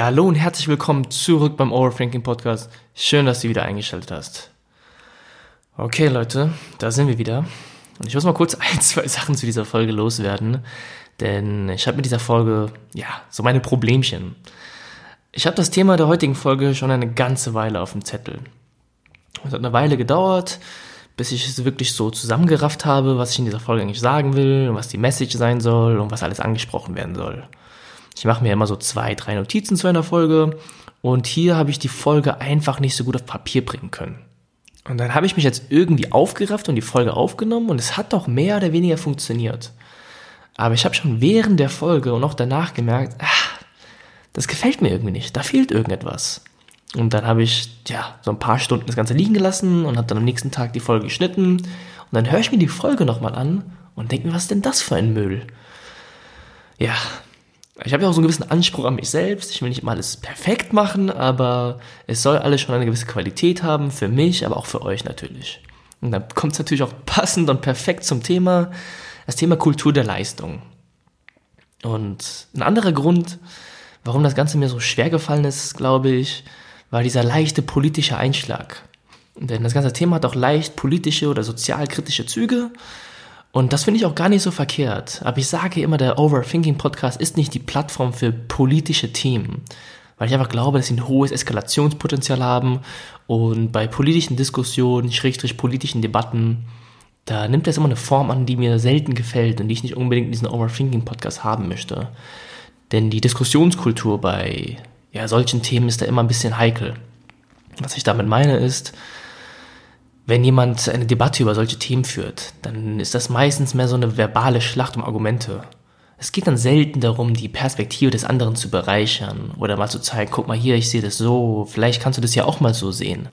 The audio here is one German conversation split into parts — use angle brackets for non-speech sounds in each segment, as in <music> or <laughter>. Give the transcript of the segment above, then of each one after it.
Ja, hallo und herzlich willkommen zurück beim Overthinking Podcast. Schön, dass du wieder eingeschaltet hast. Okay, Leute, da sind wir wieder. Und ich muss mal kurz <laughs> ein, zwei Sachen zu dieser Folge loswerden, denn ich habe mit dieser Folge, ja, so meine Problemchen. Ich habe das Thema der heutigen Folge schon eine ganze Weile auf dem Zettel. Es hat eine Weile gedauert, bis ich es wirklich so zusammengerafft habe, was ich in dieser Folge eigentlich sagen will und was die Message sein soll und was alles angesprochen werden soll. Ich mache mir immer so zwei, drei Notizen zu einer Folge und hier habe ich die Folge einfach nicht so gut auf Papier bringen können. Und dann habe ich mich jetzt irgendwie aufgerafft und die Folge aufgenommen und es hat doch mehr oder weniger funktioniert. Aber ich habe schon während der Folge und auch danach gemerkt, ach, das gefällt mir irgendwie nicht, da fehlt irgendetwas. Und dann habe ich ja so ein paar Stunden das Ganze liegen gelassen und habe dann am nächsten Tag die Folge geschnitten. Und dann höre ich mir die Folge nochmal an und denke mir, was ist denn das für ein Müll? Ja, ich habe ja auch so einen gewissen Anspruch an mich selbst. Ich will nicht immer alles perfekt machen, aber es soll alles schon eine gewisse Qualität haben, für mich, aber auch für euch natürlich. Und dann kommt es natürlich auch passend und perfekt zum Thema, das Thema Kultur der Leistung. Und ein anderer Grund, warum das Ganze mir so schwer gefallen ist, glaube ich, war dieser leichte politische Einschlag. Denn das ganze Thema hat auch leicht politische oder sozialkritische Züge. Und das finde ich auch gar nicht so verkehrt. Aber ich sage immer, der Overthinking Podcast ist nicht die Plattform für politische Themen. Weil ich einfach glaube, dass sie ein hohes Eskalationspotenzial haben. Und bei politischen Diskussionen, schrägstrich politischen Debatten, da nimmt das immer eine Form an, die mir selten gefällt und die ich nicht unbedingt in diesen Overthinking Podcast haben möchte. Denn die Diskussionskultur bei ja, solchen Themen ist da immer ein bisschen heikel. Was ich damit meine ist, wenn jemand eine Debatte über solche Themen führt, dann ist das meistens mehr so eine verbale Schlacht um Argumente. Es geht dann selten darum, die Perspektive des anderen zu bereichern oder mal zu zeigen, guck mal hier, ich sehe das so, vielleicht kannst du das ja auch mal so sehen.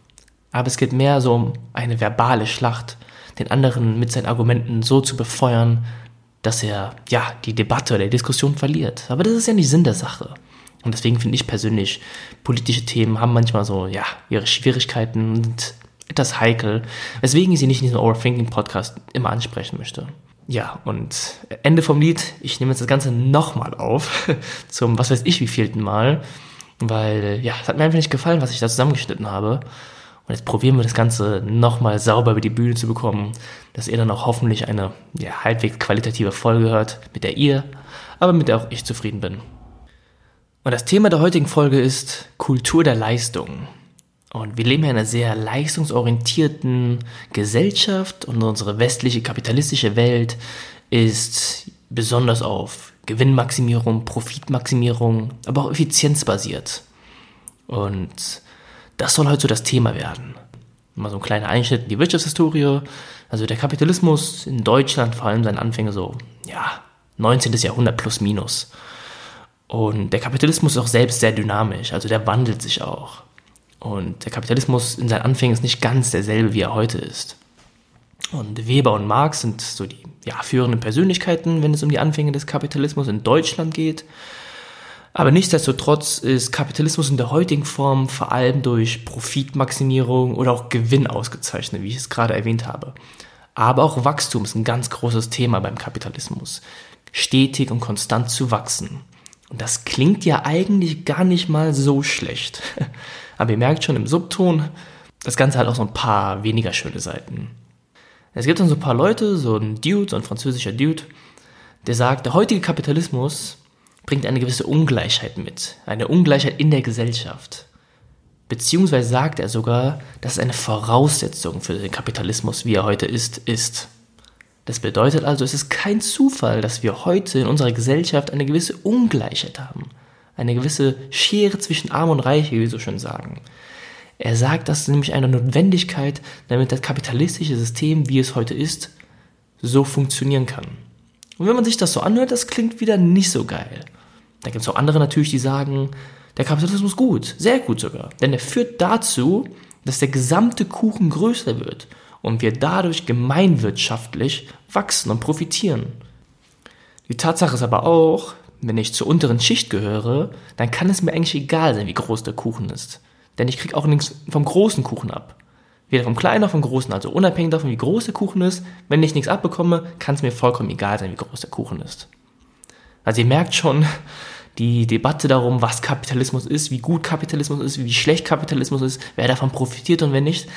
Aber es geht mehr so um eine verbale Schlacht, den anderen mit seinen Argumenten so zu befeuern, dass er, ja, die Debatte oder die Diskussion verliert. Aber das ist ja nicht Sinn der Sache. Und deswegen finde ich persönlich, politische Themen haben manchmal so, ja, ihre Schwierigkeiten und etwas heikel, weswegen ich sie nicht in diesem Overthinking-Podcast immer ansprechen möchte. Ja, und Ende vom Lied, ich nehme jetzt das Ganze nochmal auf, <laughs> zum was weiß ich wievielten Mal, weil, ja, es hat mir einfach nicht gefallen, was ich da zusammengeschnitten habe. Und jetzt probieren wir das Ganze nochmal sauber über die Bühne zu bekommen, dass ihr dann auch hoffentlich eine ja, halbwegs qualitative Folge hört, mit der ihr, aber mit der auch ich zufrieden bin. Und das Thema der heutigen Folge ist Kultur der Leistung. Und wir leben ja in einer sehr leistungsorientierten Gesellschaft und unsere westliche kapitalistische Welt ist besonders auf Gewinnmaximierung, Profitmaximierung, aber auch effizienzbasiert. Und das soll heute so das Thema werden. Mal so ein kleiner Einschnitt in die Wirtschaftshistorie. Also der Kapitalismus in Deutschland, vor allem seine Anfänge so, ja, 19. Jahrhundert plus minus. Und der Kapitalismus ist auch selbst sehr dynamisch, also der wandelt sich auch. Und der Kapitalismus in seinen Anfängen ist nicht ganz derselbe, wie er heute ist. Und Weber und Marx sind so die ja, führenden Persönlichkeiten, wenn es um die Anfänge des Kapitalismus in Deutschland geht. Aber nichtsdestotrotz ist Kapitalismus in der heutigen Form vor allem durch Profitmaximierung oder auch Gewinn ausgezeichnet, wie ich es gerade erwähnt habe. Aber auch Wachstum ist ein ganz großes Thema beim Kapitalismus. Stetig und konstant zu wachsen. Und das klingt ja eigentlich gar nicht mal so schlecht. <laughs> Aber ihr merkt schon im Subton, das Ganze hat auch so ein paar weniger schöne Seiten. Es gibt dann so ein paar Leute, so ein Dude, so ein französischer Dude, der sagt, der heutige Kapitalismus bringt eine gewisse Ungleichheit mit. Eine Ungleichheit in der Gesellschaft. Beziehungsweise sagt er sogar, dass eine Voraussetzung für den Kapitalismus, wie er heute ist, ist. Das bedeutet also, es ist kein Zufall, dass wir heute in unserer Gesellschaft eine gewisse Ungleichheit haben eine gewisse Schere zwischen Arm und Reich, wie wir so schön sagen. Er sagt, das ist nämlich eine Notwendigkeit, damit das kapitalistische System, wie es heute ist, so funktionieren kann. Und wenn man sich das so anhört, das klingt wieder nicht so geil. Da gibt es auch andere natürlich, die sagen, der Kapitalismus gut, sehr gut sogar. Denn er führt dazu, dass der gesamte Kuchen größer wird und wir dadurch gemeinwirtschaftlich wachsen und profitieren. Die Tatsache ist aber auch, wenn ich zur unteren Schicht gehöre, dann kann es mir eigentlich egal sein, wie groß der Kuchen ist. Denn ich kriege auch nichts vom großen Kuchen ab. Weder vom kleinen noch vom großen. Also unabhängig davon, wie groß der Kuchen ist, wenn ich nichts abbekomme, kann es mir vollkommen egal sein, wie groß der Kuchen ist. Also ihr merkt schon, die Debatte darum, was Kapitalismus ist, wie gut Kapitalismus ist, wie schlecht Kapitalismus ist, wer davon profitiert und wer nicht.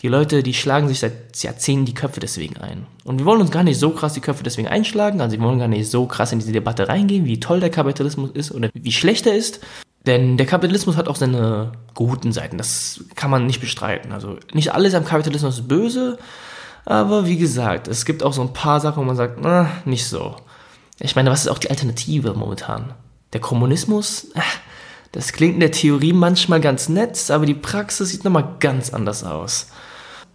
Die Leute, die schlagen sich seit Jahrzehnten die Köpfe deswegen ein. Und wir wollen uns gar nicht so krass die Köpfe deswegen einschlagen, also wir wollen gar nicht so krass in diese Debatte reingehen, wie toll der Kapitalismus ist oder wie schlecht er ist. Denn der Kapitalismus hat auch seine guten Seiten, das kann man nicht bestreiten. Also nicht alles am Kapitalismus ist böse, aber wie gesagt, es gibt auch so ein paar Sachen, wo man sagt, na, nicht so. Ich meine, was ist auch die Alternative momentan? Der Kommunismus, äh, das klingt in der Theorie manchmal ganz nett, aber die Praxis sieht nochmal ganz anders aus.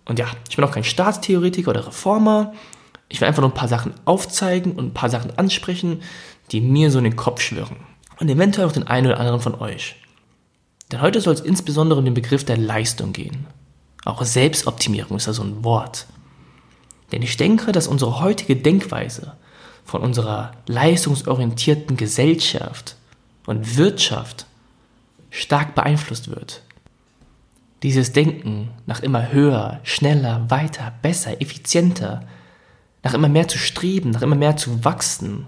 Und ja, ich bin auch kein Staatstheoretiker oder Reformer. Ich will einfach nur ein paar Sachen aufzeigen und ein paar Sachen ansprechen, die mir so in den Kopf schwirren. Und eventuell auch den einen oder anderen von euch. Denn heute soll es insbesondere um den Begriff der Leistung gehen. Auch Selbstoptimierung ist da so ein Wort. Denn ich denke, dass unsere heutige Denkweise von unserer leistungsorientierten Gesellschaft und Wirtschaft stark beeinflusst wird. Dieses Denken nach immer höher, schneller, weiter, besser, effizienter, nach immer mehr zu streben, nach immer mehr zu wachsen,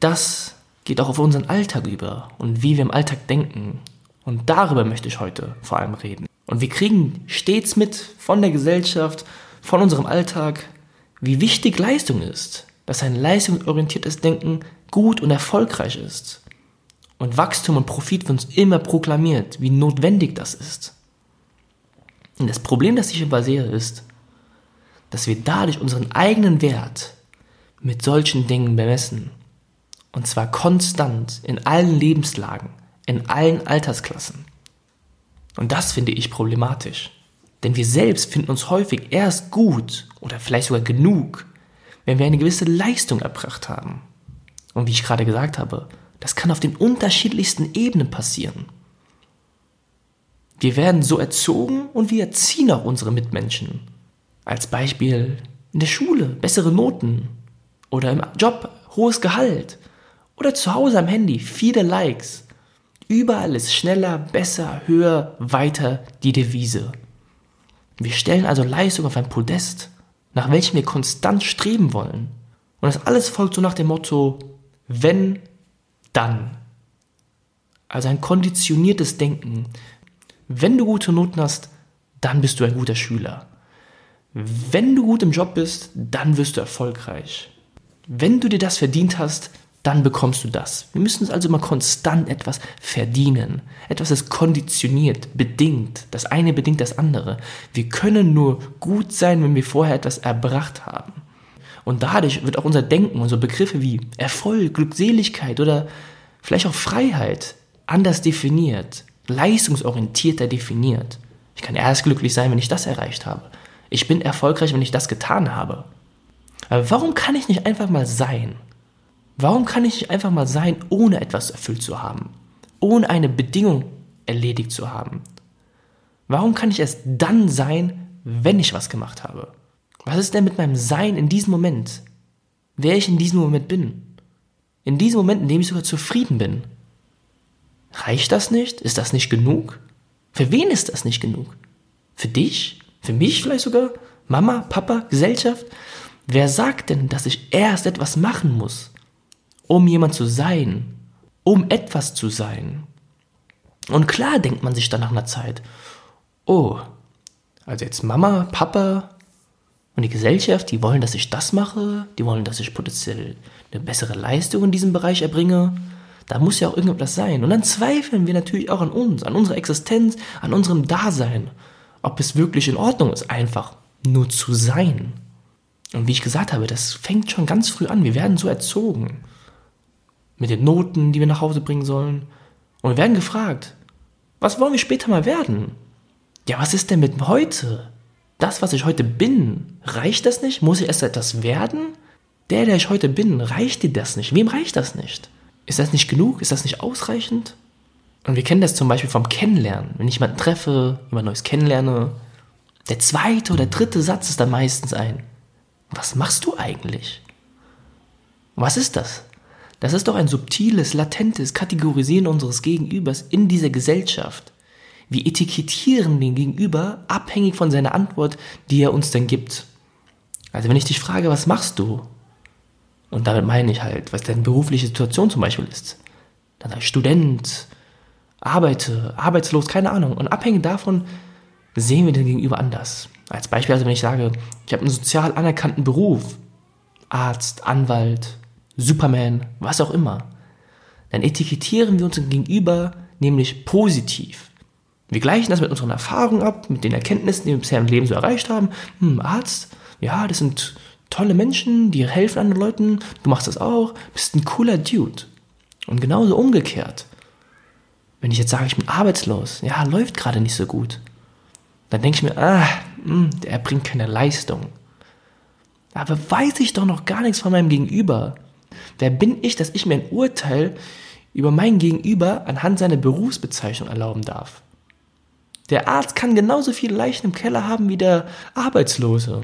das geht auch auf unseren Alltag über und wie wir im Alltag denken. Und darüber möchte ich heute vor allem reden. Und wir kriegen stets mit von der Gesellschaft, von unserem Alltag, wie wichtig Leistung ist, dass ein leistungsorientiertes Denken gut und erfolgreich ist. Und Wachstum und Profit wird uns immer proklamiert, wie notwendig das ist. Und das Problem, das ich aber sehe, ist, dass wir dadurch unseren eigenen Wert mit solchen Dingen bemessen. Und zwar konstant in allen Lebenslagen, in allen Altersklassen. Und das finde ich problematisch. Denn wir selbst finden uns häufig erst gut oder vielleicht sogar genug, wenn wir eine gewisse Leistung erbracht haben. Und wie ich gerade gesagt habe, das kann auf den unterschiedlichsten Ebenen passieren. Wir werden so erzogen und wir erziehen auch unsere Mitmenschen. Als Beispiel in der Schule bessere Noten oder im Job hohes Gehalt oder zu Hause am Handy viele Likes. Überall ist schneller, besser, höher, weiter die Devise. Wir stellen also Leistung auf ein Podest, nach welchem wir konstant streben wollen. Und das alles folgt so nach dem Motto, wenn, dann. Also ein konditioniertes Denken, wenn du gute Noten hast, dann bist du ein guter Schüler. Wenn du gut im Job bist, dann wirst du erfolgreich. Wenn du dir das verdient hast, dann bekommst du das. Wir müssen uns also immer konstant etwas verdienen. Etwas ist konditioniert, bedingt. Das eine bedingt das andere. Wir können nur gut sein, wenn wir vorher etwas erbracht haben. Und dadurch wird auch unser Denken, unsere Begriffe wie Erfolg, Glückseligkeit oder vielleicht auch Freiheit anders definiert leistungsorientierter definiert. Ich kann erst glücklich sein, wenn ich das erreicht habe. Ich bin erfolgreich, wenn ich das getan habe. Aber warum kann ich nicht einfach mal sein? Warum kann ich nicht einfach mal sein, ohne etwas erfüllt zu haben? Ohne eine Bedingung erledigt zu haben? Warum kann ich erst dann sein, wenn ich was gemacht habe? Was ist denn mit meinem Sein in diesem Moment? Wer ich in diesem Moment bin? In diesem Moment, in dem ich sogar zufrieden bin. Reicht das nicht? Ist das nicht genug? Für wen ist das nicht genug? Für dich? Für mich vielleicht sogar? Mama, Papa, Gesellschaft? Wer sagt denn, dass ich erst etwas machen muss, um jemand zu sein, um etwas zu sein? Und klar denkt man sich dann nach einer Zeit, oh, also jetzt Mama, Papa und die Gesellschaft, die wollen, dass ich das mache, die wollen, dass ich potenziell eine bessere Leistung in diesem Bereich erbringe. Da muss ja auch irgendwas sein. Und dann zweifeln wir natürlich auch an uns, an unserer Existenz, an unserem Dasein. Ob es wirklich in Ordnung ist, einfach nur zu sein. Und wie ich gesagt habe, das fängt schon ganz früh an. Wir werden so erzogen. Mit den Noten, die wir nach Hause bringen sollen. Und wir werden gefragt, was wollen wir später mal werden? Ja, was ist denn mit heute? Das, was ich heute bin, reicht das nicht? Muss ich erst etwas werden? Der, der ich heute bin, reicht dir das nicht? Wem reicht das nicht? Ist das nicht genug? Ist das nicht ausreichend? Und wir kennen das zum Beispiel vom Kennenlernen. Wenn ich jemanden treffe, jemand Neues kennenlerne, der zweite oder dritte Satz ist dann meistens ein, was machst du eigentlich? Was ist das? Das ist doch ein subtiles, latentes Kategorisieren unseres Gegenübers in dieser Gesellschaft. Wir etikettieren den Gegenüber abhängig von seiner Antwort, die er uns dann gibt. Also wenn ich dich frage, was machst du? Und damit meine ich halt, was deine berufliche Situation zum Beispiel ist. Dann als Student, arbeite, arbeitslos, keine Ahnung. Und abhängig davon sehen wir den Gegenüber anders. Als Beispiel, also wenn ich sage, ich habe einen sozial anerkannten Beruf, Arzt, Anwalt, Superman, was auch immer, dann etikettieren wir unseren Gegenüber nämlich positiv. Wir gleichen das mit unseren Erfahrungen ab, mit den Erkenntnissen, die wir bisher im Leben so erreicht haben. Hm, Arzt, ja, das sind tolle Menschen, die helfen anderen Leuten, du machst das auch, bist ein cooler Dude. Und genauso umgekehrt. Wenn ich jetzt sage, ich bin arbeitslos, ja, läuft gerade nicht so gut, dann denke ich mir, ah, mh, hm, der bringt keine Leistung. Aber weiß ich doch noch gar nichts von meinem Gegenüber. Wer bin ich, dass ich mir ein Urteil über mein Gegenüber anhand seiner Berufsbezeichnung erlauben darf? Der Arzt kann genauso viele Leichen im Keller haben wie der Arbeitslose.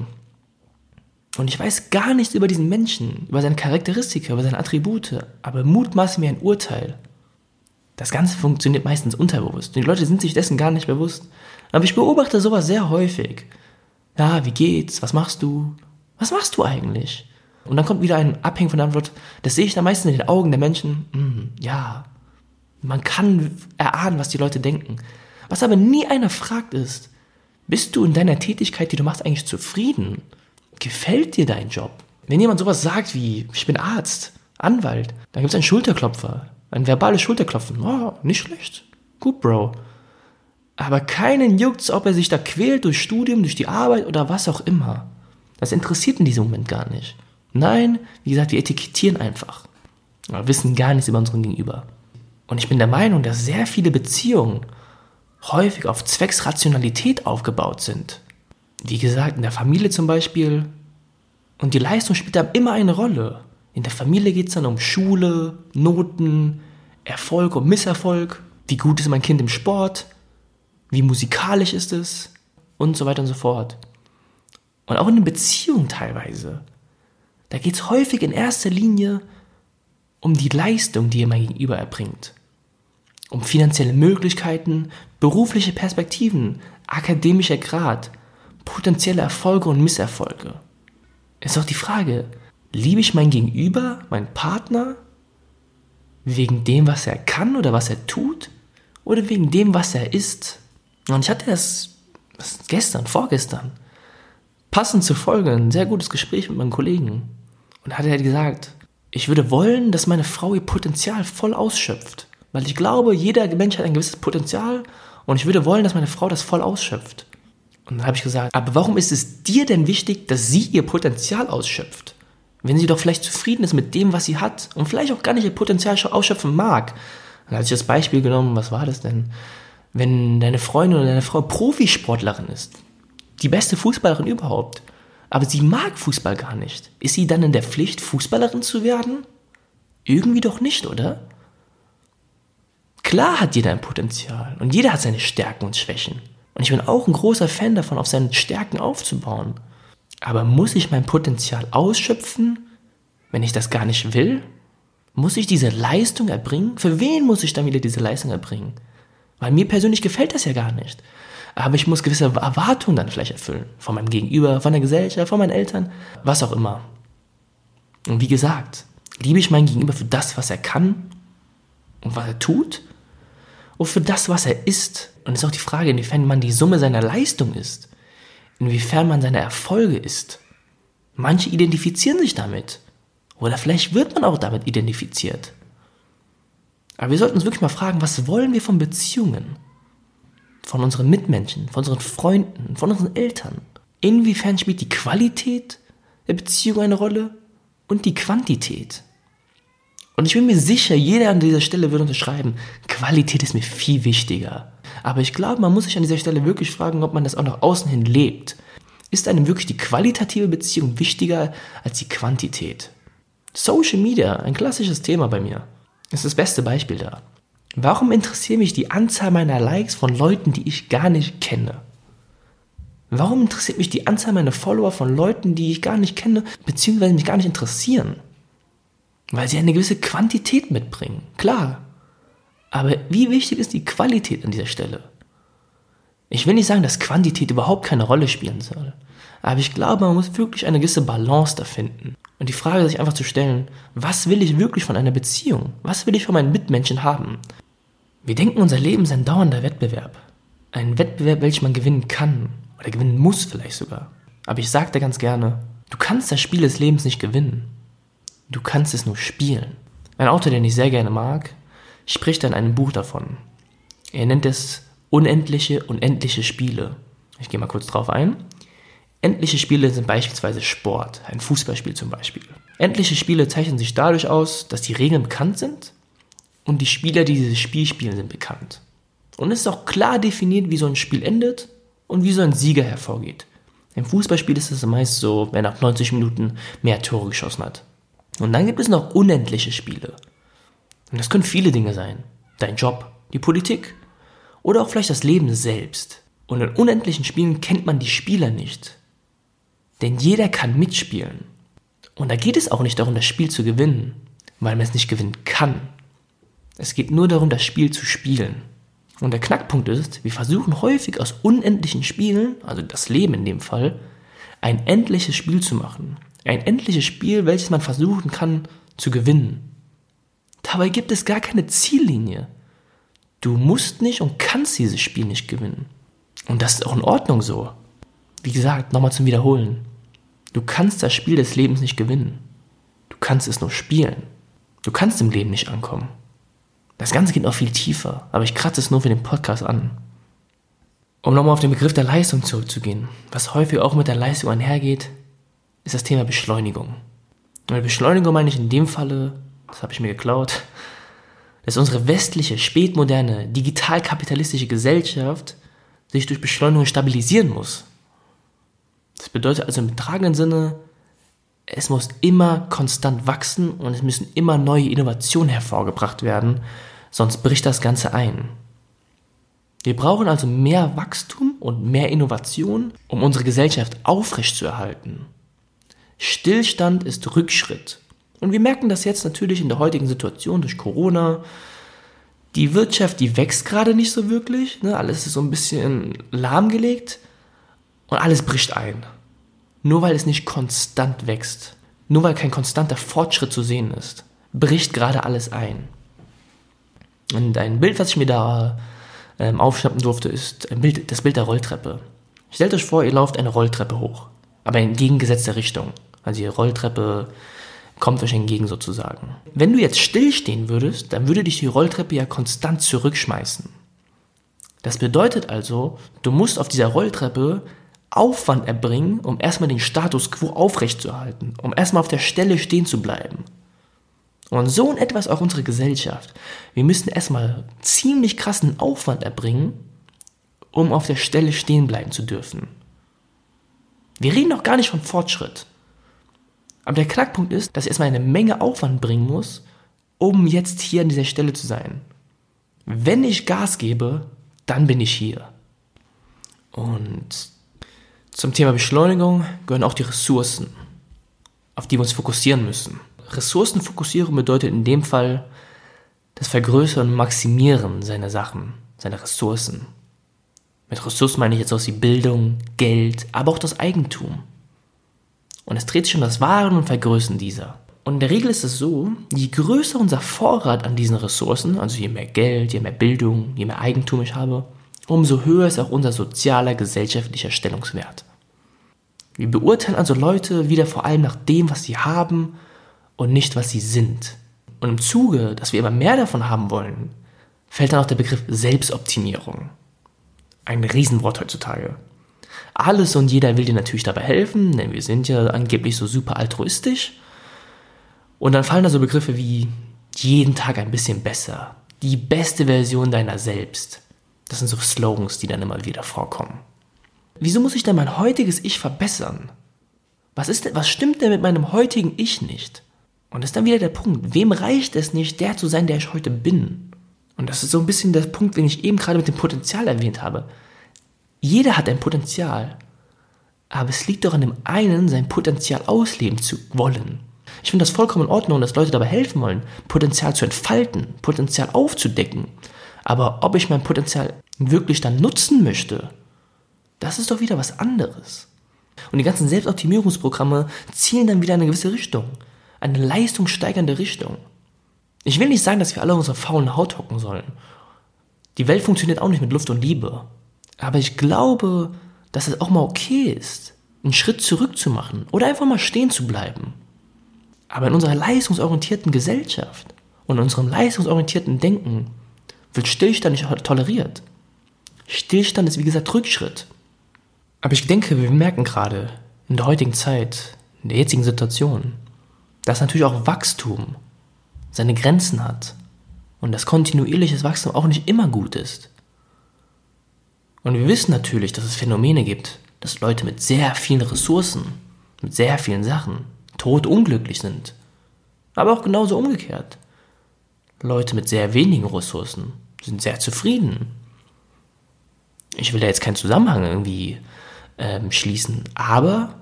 Und ich weiß gar nichts über diesen Menschen, über seine Charakteristika, über seine Attribute, aber mutmaße mir ein Urteil. Das Ganze funktioniert meistens unterbewusst. Die Leute sind sich dessen gar nicht bewusst. Aber ich beobachte sowas sehr häufig. Ja, wie geht's? Was machst du? Was machst du eigentlich? Und dann kommt wieder ein Abhängen von der Antwort. Das sehe ich dann meistens in den Augen der Menschen. Mm, ja, man kann erahnen, was die Leute denken. Was aber nie einer fragt ist, bist du in deiner Tätigkeit, die du machst, eigentlich zufrieden? Gefällt dir dein Job? Wenn jemand sowas sagt wie, ich bin Arzt, Anwalt, dann gibt es einen Schulterklopfer. Ein verbales Schulterklopfen. Oh, nicht schlecht. Gut, Bro. Aber keinen juckt's, ob er sich da quält durch Studium, durch die Arbeit oder was auch immer. Das interessiert in diesem Moment gar nicht. Nein, wie gesagt, wir etikettieren einfach. Wir wissen gar nichts über unseren Gegenüber. Und ich bin der Meinung, dass sehr viele Beziehungen häufig auf Zwecksrationalität aufgebaut sind. Wie gesagt, in der Familie zum Beispiel. Und die Leistung spielt da immer eine Rolle. In der Familie geht es dann um Schule, Noten, Erfolg und Misserfolg. Wie gut ist mein Kind im Sport? Wie musikalisch ist es? Und so weiter und so fort. Und auch in den Beziehungen teilweise. Da geht es häufig in erster Linie um die Leistung, die ihr mein Gegenüber erbringt. Um finanzielle Möglichkeiten, berufliche Perspektiven, akademischer Grad, potenzielle Erfolge und Misserfolge. Ist auch die Frage, Liebe ich mein Gegenüber, meinen Partner, wegen dem, was er kann oder was er tut? Oder wegen dem, was er ist? Und ich hatte das gestern, vorgestern, passend zur Folge, ein sehr gutes Gespräch mit meinem Kollegen. Und hat er gesagt, ich würde wollen, dass meine Frau ihr Potenzial voll ausschöpft. Weil ich glaube, jeder Mensch hat ein gewisses Potenzial und ich würde wollen, dass meine Frau das voll ausschöpft. Und dann habe ich gesagt, aber warum ist es dir denn wichtig, dass sie ihr Potenzial ausschöpft? Wenn sie doch vielleicht zufrieden ist mit dem, was sie hat und vielleicht auch gar nicht ihr Potenzial ausschöpfen mag. Dann hatte ich das Beispiel genommen, was war das denn? Wenn deine Freundin oder deine Frau Profisportlerin ist, die beste Fußballerin überhaupt, aber sie mag Fußball gar nicht, ist sie dann in der Pflicht, Fußballerin zu werden? Irgendwie doch nicht, oder? Klar hat jeder ein Potenzial und jeder hat seine Stärken und Schwächen. Und ich bin auch ein großer Fan davon, auf seinen Stärken aufzubauen. Aber muss ich mein Potenzial ausschöpfen, wenn ich das gar nicht will? Muss ich diese Leistung erbringen? Für wen muss ich dann wieder diese Leistung erbringen? Weil mir persönlich gefällt das ja gar nicht. Aber ich muss gewisse Erwartungen dann vielleicht erfüllen. Von meinem Gegenüber, von der Gesellschaft, von meinen Eltern, was auch immer. Und wie gesagt, liebe ich meinen Gegenüber für das, was er kann und was er tut? Oder für das, was er ist? Und es ist auch die Frage, inwiefern man die Summe seiner Leistung ist inwiefern man seine Erfolge ist. Manche identifizieren sich damit. Oder vielleicht wird man auch damit identifiziert. Aber wir sollten uns wirklich mal fragen, was wollen wir von Beziehungen? Von unseren Mitmenschen, von unseren Freunden, von unseren Eltern? Inwiefern spielt die Qualität der Beziehung eine Rolle und die Quantität? Und ich bin mir sicher, jeder an dieser Stelle würde unterschreiben, Qualität ist mir viel wichtiger. Aber ich glaube, man muss sich an dieser Stelle wirklich fragen, ob man das auch nach außen hin lebt. Ist einem wirklich die qualitative Beziehung wichtiger als die Quantität? Social Media, ein klassisches Thema bei mir, ist das beste Beispiel da. Warum interessiert mich die Anzahl meiner Likes von Leuten, die ich gar nicht kenne? Warum interessiert mich die Anzahl meiner Follower von Leuten, die ich gar nicht kenne, beziehungsweise mich gar nicht interessieren? Weil sie eine gewisse Quantität mitbringen, klar. Aber wie wichtig ist die Qualität an dieser Stelle? Ich will nicht sagen, dass Quantität überhaupt keine Rolle spielen soll. Aber ich glaube, man muss wirklich eine gewisse Balance da finden. Und die Frage sich einfach zu stellen, was will ich wirklich von einer Beziehung? Was will ich von meinen Mitmenschen haben? Wir denken, unser Leben ist ein dauernder Wettbewerb. Ein Wettbewerb, welchen man gewinnen kann. Oder gewinnen muss vielleicht sogar. Aber ich sagte ganz gerne, du kannst das Spiel des Lebens nicht gewinnen. Du kannst es nur spielen. Ein Autor, den ich sehr gerne mag, spricht in einem Buch davon. Er nennt es unendliche, unendliche Spiele. Ich gehe mal kurz drauf ein. Endliche Spiele sind beispielsweise Sport, ein Fußballspiel zum Beispiel. Endliche Spiele zeichnen sich dadurch aus, dass die Regeln bekannt sind und die Spieler, die dieses Spiel spielen, sind bekannt. Und es ist auch klar definiert, wie so ein Spiel endet und wie so ein Sieger hervorgeht. Im Fußballspiel ist es meist so, wer nach 90 Minuten mehr Tore geschossen hat. Und dann gibt es noch unendliche Spiele. Und das können viele Dinge sein. Dein Job, die Politik oder auch vielleicht das Leben selbst. Und in unendlichen Spielen kennt man die Spieler nicht. Denn jeder kann mitspielen. Und da geht es auch nicht darum, das Spiel zu gewinnen, weil man es nicht gewinnen kann. Es geht nur darum, das Spiel zu spielen. Und der Knackpunkt ist, wir versuchen häufig aus unendlichen Spielen, also das Leben in dem Fall, ein endliches Spiel zu machen. Ein endliches Spiel, welches man versuchen kann zu gewinnen. Dabei gibt es gar keine Ziellinie. Du musst nicht und kannst dieses Spiel nicht gewinnen. Und das ist auch in Ordnung so. Wie gesagt, nochmal zum Wiederholen. Du kannst das Spiel des Lebens nicht gewinnen. Du kannst es nur spielen. Du kannst im Leben nicht ankommen. Das Ganze geht noch viel tiefer, aber ich kratze es nur für den Podcast an. Um nochmal auf den Begriff der Leistung zurückzugehen, was häufig auch mit der Leistung einhergeht, ist das Thema Beschleunigung. Und mit Beschleunigung meine ich in dem Falle, das habe ich mir geklaut, dass unsere westliche, spätmoderne, digital-kapitalistische Gesellschaft sich durch Beschleunigung stabilisieren muss. Das bedeutet also im tragenden Sinne, es muss immer konstant wachsen und es müssen immer neue Innovationen hervorgebracht werden, sonst bricht das Ganze ein. Wir brauchen also mehr Wachstum und mehr Innovation, um unsere Gesellschaft aufrechtzuerhalten. Stillstand ist Rückschritt. Und wir merken das jetzt natürlich in der heutigen Situation durch Corona. Die Wirtschaft, die wächst gerade nicht so wirklich. Ne? Alles ist so ein bisschen lahmgelegt und alles bricht ein. Nur weil es nicht konstant wächst, nur weil kein konstanter Fortschritt zu sehen ist, bricht gerade alles ein. Und ein Bild, was ich mir da ähm, aufschnappen durfte, ist ein Bild, das Bild der Rolltreppe. Stellt euch vor, ihr lauft eine Rolltreppe hoch, aber in entgegengesetzter Richtung. Also die Rolltreppe kommt euch entgegen sozusagen. Wenn du jetzt stillstehen würdest, dann würde dich die Rolltreppe ja konstant zurückschmeißen. Das bedeutet also, du musst auf dieser Rolltreppe Aufwand erbringen, um erstmal den Status quo aufrechtzuerhalten, um erstmal auf der Stelle stehen zu bleiben. Und so in etwas auch unsere Gesellschaft. Wir müssen erstmal ziemlich krassen Aufwand erbringen, um auf der Stelle stehen bleiben zu dürfen. Wir reden noch gar nicht von Fortschritt. Aber der Knackpunkt ist, dass ich erstmal eine Menge Aufwand bringen muss, um jetzt hier an dieser Stelle zu sein. Wenn ich Gas gebe, dann bin ich hier. Und zum Thema Beschleunigung gehören auch die Ressourcen, auf die wir uns fokussieren müssen. Ressourcenfokussierung bedeutet in dem Fall das Vergrößern und Maximieren seiner Sachen, seiner Ressourcen. Mit Ressourcen meine ich jetzt auch die Bildung, Geld, aber auch das Eigentum. Und es dreht sich um das Wahren und Vergrößern dieser. Und in der Regel ist es so, je größer unser Vorrat an diesen Ressourcen, also je mehr Geld, je mehr Bildung, je mehr Eigentum ich habe, umso höher ist auch unser sozialer, gesellschaftlicher Stellungswert. Wir beurteilen also Leute wieder vor allem nach dem, was sie haben und nicht, was sie sind. Und im Zuge, dass wir immer mehr davon haben wollen, fällt dann auch der Begriff Selbstoptimierung. Ein Riesenwort heutzutage. Alles und jeder will dir natürlich dabei helfen, denn wir sind ja angeblich so super altruistisch. Und dann fallen da so Begriffe wie jeden Tag ein bisschen besser, die beste Version deiner selbst. Das sind so Slogans, die dann immer wieder vorkommen. Wieso muss ich denn mein heutiges Ich verbessern? Was ist denn, was stimmt denn mit meinem heutigen Ich nicht? Und das ist dann wieder der Punkt. Wem reicht es nicht, der zu sein, der ich heute bin? Und das ist so ein bisschen der Punkt, den ich eben gerade mit dem Potenzial erwähnt habe. Jeder hat ein Potenzial. Aber es liegt doch an dem einen, sein Potenzial ausleben zu wollen. Ich finde das vollkommen in Ordnung, dass Leute dabei helfen wollen, Potenzial zu entfalten, Potenzial aufzudecken. Aber ob ich mein Potenzial wirklich dann nutzen möchte, das ist doch wieder was anderes. Und die ganzen Selbstoptimierungsprogramme zielen dann wieder in eine gewisse Richtung. Eine leistungssteigernde Richtung. Ich will nicht sagen, dass wir alle unsere faulen Haut hocken sollen. Die Welt funktioniert auch nicht mit Luft und Liebe. Aber ich glaube, dass es auch mal okay ist, einen Schritt zurück zu machen oder einfach mal stehen zu bleiben. Aber in unserer leistungsorientierten Gesellschaft und unserem leistungsorientierten Denken wird Stillstand nicht toleriert. Stillstand ist wie gesagt Rückschritt. Aber ich denke, wir merken gerade in der heutigen Zeit, in der jetzigen Situation, dass natürlich auch Wachstum seine Grenzen hat und dass kontinuierliches Wachstum auch nicht immer gut ist. Und wir wissen natürlich, dass es Phänomene gibt, dass Leute mit sehr vielen Ressourcen, mit sehr vielen Sachen, tot unglücklich sind. Aber auch genauso umgekehrt. Leute mit sehr wenigen Ressourcen sind sehr zufrieden. Ich will da jetzt keinen Zusammenhang irgendwie ähm, schließen, aber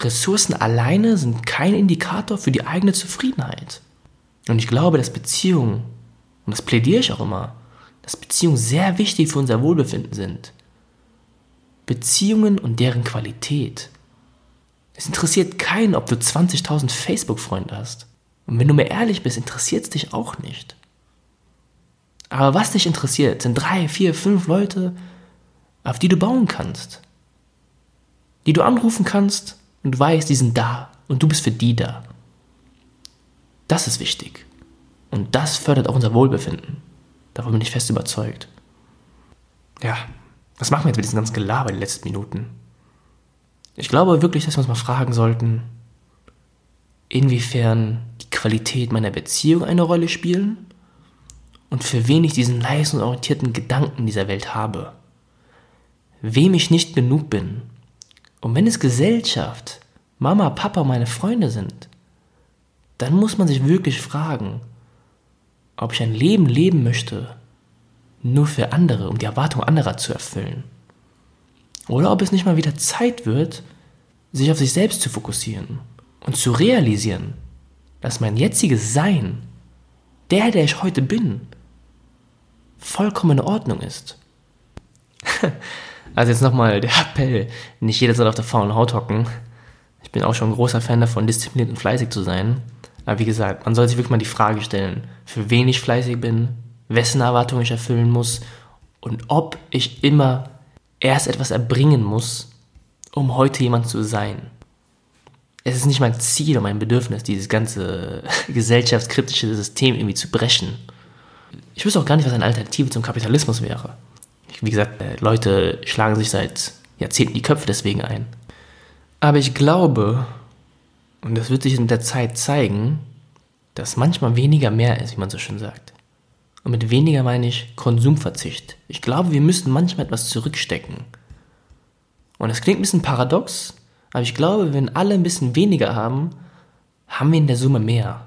Ressourcen alleine sind kein Indikator für die eigene Zufriedenheit. Und ich glaube, dass Beziehungen, und das plädiere ich auch immer, dass Beziehungen sehr wichtig für unser Wohlbefinden sind. Beziehungen und deren Qualität. Es interessiert keinen, ob du 20.000 Facebook-Freunde hast. Und wenn du mir ehrlich bist, interessiert es dich auch nicht. Aber was dich interessiert, sind drei, vier, fünf Leute, auf die du bauen kannst. Die du anrufen kannst und du weißt, die sind da und du bist für die da. Das ist wichtig. Und das fördert auch unser Wohlbefinden. Davon bin ich fest überzeugt. Ja, was machen wir jetzt mit diesem ganzen Gelaber in den letzten Minuten? Ich glaube wirklich, dass wir uns mal fragen sollten, inwiefern die Qualität meiner Beziehung eine Rolle spielen und für wen ich diesen leistungsorientierten Gedanken dieser Welt habe. Wem ich nicht genug bin. Und wenn es Gesellschaft, Mama, Papa, meine Freunde sind, dann muss man sich wirklich fragen, ob ich ein Leben leben möchte, nur für andere, um die Erwartungen anderer zu erfüllen. Oder ob es nicht mal wieder Zeit wird, sich auf sich selbst zu fokussieren und zu realisieren, dass mein jetziges Sein, der, der ich heute bin, vollkommen in Ordnung ist. <laughs> also jetzt nochmal der Appell, nicht jeder soll auf der faulen Haut hocken. Ich bin auch schon ein großer Fan davon, diszipliniert und fleißig zu sein. Aber wie gesagt, man soll sich wirklich mal die Frage stellen, für wen ich fleißig bin, wessen Erwartungen ich erfüllen muss und ob ich immer erst etwas erbringen muss, um heute jemand zu sein. Es ist nicht mein Ziel und mein Bedürfnis, dieses ganze <laughs> gesellschaftskritische System irgendwie zu brechen. Ich wüsste auch gar nicht, was eine Alternative zum Kapitalismus wäre. Wie gesagt, äh, Leute schlagen sich seit Jahrzehnten die Köpfe deswegen ein. Aber ich glaube, und das wird sich in der Zeit zeigen, dass manchmal weniger mehr ist, wie man so schön sagt. Und mit weniger meine ich Konsumverzicht. Ich glaube, wir müssen manchmal etwas zurückstecken. Und das klingt ein bisschen paradox, aber ich glaube, wenn alle ein bisschen weniger haben, haben wir in der Summe mehr.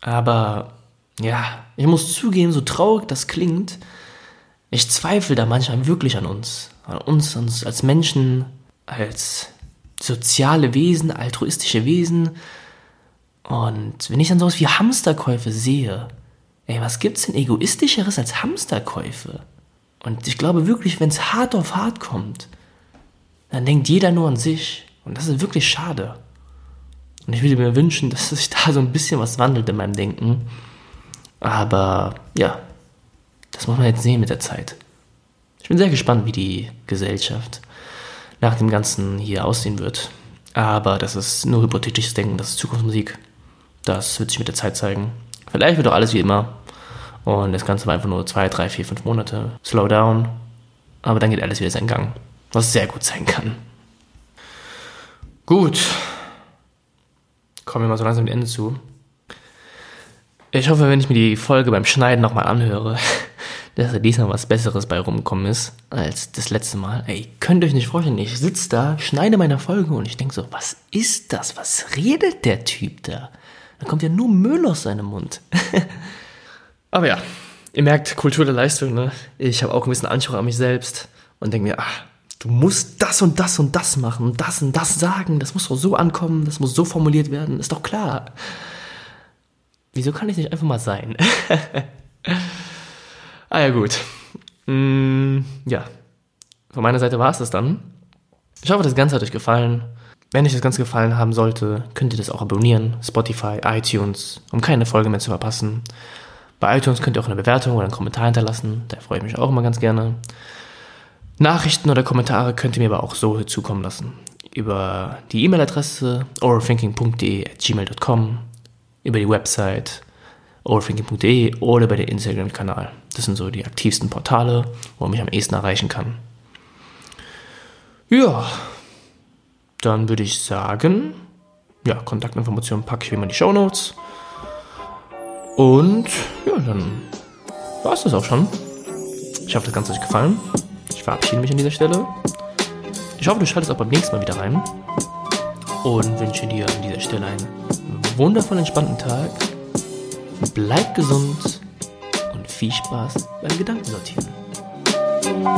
Aber ja, ich muss zugeben, so traurig das klingt, ich zweifle da manchmal wirklich an uns. An uns, uns als Menschen, als soziale Wesen, altruistische Wesen. Und wenn ich dann sowas wie Hamsterkäufe sehe, ey, was gibt's denn egoistischeres als Hamsterkäufe? Und ich glaube wirklich, wenn es hart auf hart kommt, dann denkt jeder nur an sich. Und das ist wirklich schade. Und ich würde mir wünschen, <laughs> dass sich da so ein bisschen was wandelt in meinem Denken. Aber ja, das muss man jetzt sehen mit der Zeit. Ich bin sehr gespannt, wie die Gesellschaft nach dem Ganzen hier aussehen wird. Aber das ist nur hypothetisches Denken, das ist Zukunftsmusik. Das wird sich mit der Zeit zeigen. Vielleicht wird auch alles wie immer. Und das Ganze war einfach nur zwei, drei, vier, fünf Monate. Slow down. Aber dann geht alles wieder seinen Gang. Was sehr gut sein kann. Gut. Kommen wir mal so langsam dem Ende zu. Ich hoffe, wenn ich mir die Folge beim Schneiden nochmal anhöre, <laughs> dass da diesmal was Besseres bei rumgekommen ist als das letzte Mal. Ey, könnt euch nicht vorstellen, ich sitze da, schneide meine Folge und ich denke so, was ist das? Was redet der Typ da? Da kommt ja nur Müll aus seinem Mund. <laughs> Aber ja, ihr merkt, Kultur der Leistung, ne? Ich habe auch ein bisschen Anspruch an mich selbst und denke mir, ach, du musst das und das und das machen und das und das sagen, das muss doch so ankommen, das muss so formuliert werden, ist doch klar. Wieso kann ich nicht einfach mal sein? <laughs> ah ja, gut. Mm, ja, von meiner Seite war es das dann. Ich hoffe, das Ganze hat euch gefallen. Wenn euch das Ganze gefallen haben sollte, könnt ihr das auch abonnieren. Spotify, iTunes, um keine Folge mehr zu verpassen. Bei iTunes könnt ihr auch eine Bewertung oder einen Kommentar hinterlassen. Da freue ich mich auch immer ganz gerne. Nachrichten oder Kommentare könnt ihr mir aber auch so zukommen lassen. Über die E-Mail-Adresse overthinking.de@gmail.com, über die Website overthinking.de oder über den Instagram-Kanal. Das sind so die aktivsten Portale, wo man mich am ehesten erreichen kann. Ja, dann würde ich sagen, ja, Kontaktinformationen packe ich wie immer in die Show Notes. Und ja, dann war es das auch schon. Ich hoffe, das Ganze hat euch gefallen. Ich verabschiede mich an dieser Stelle. Ich hoffe, du schaltest auch beim nächsten Mal wieder rein. Und wünsche dir an dieser Stelle einen wundervollen, entspannten Tag. Bleib gesund und viel Spaß beim Gedankensortieren. Musik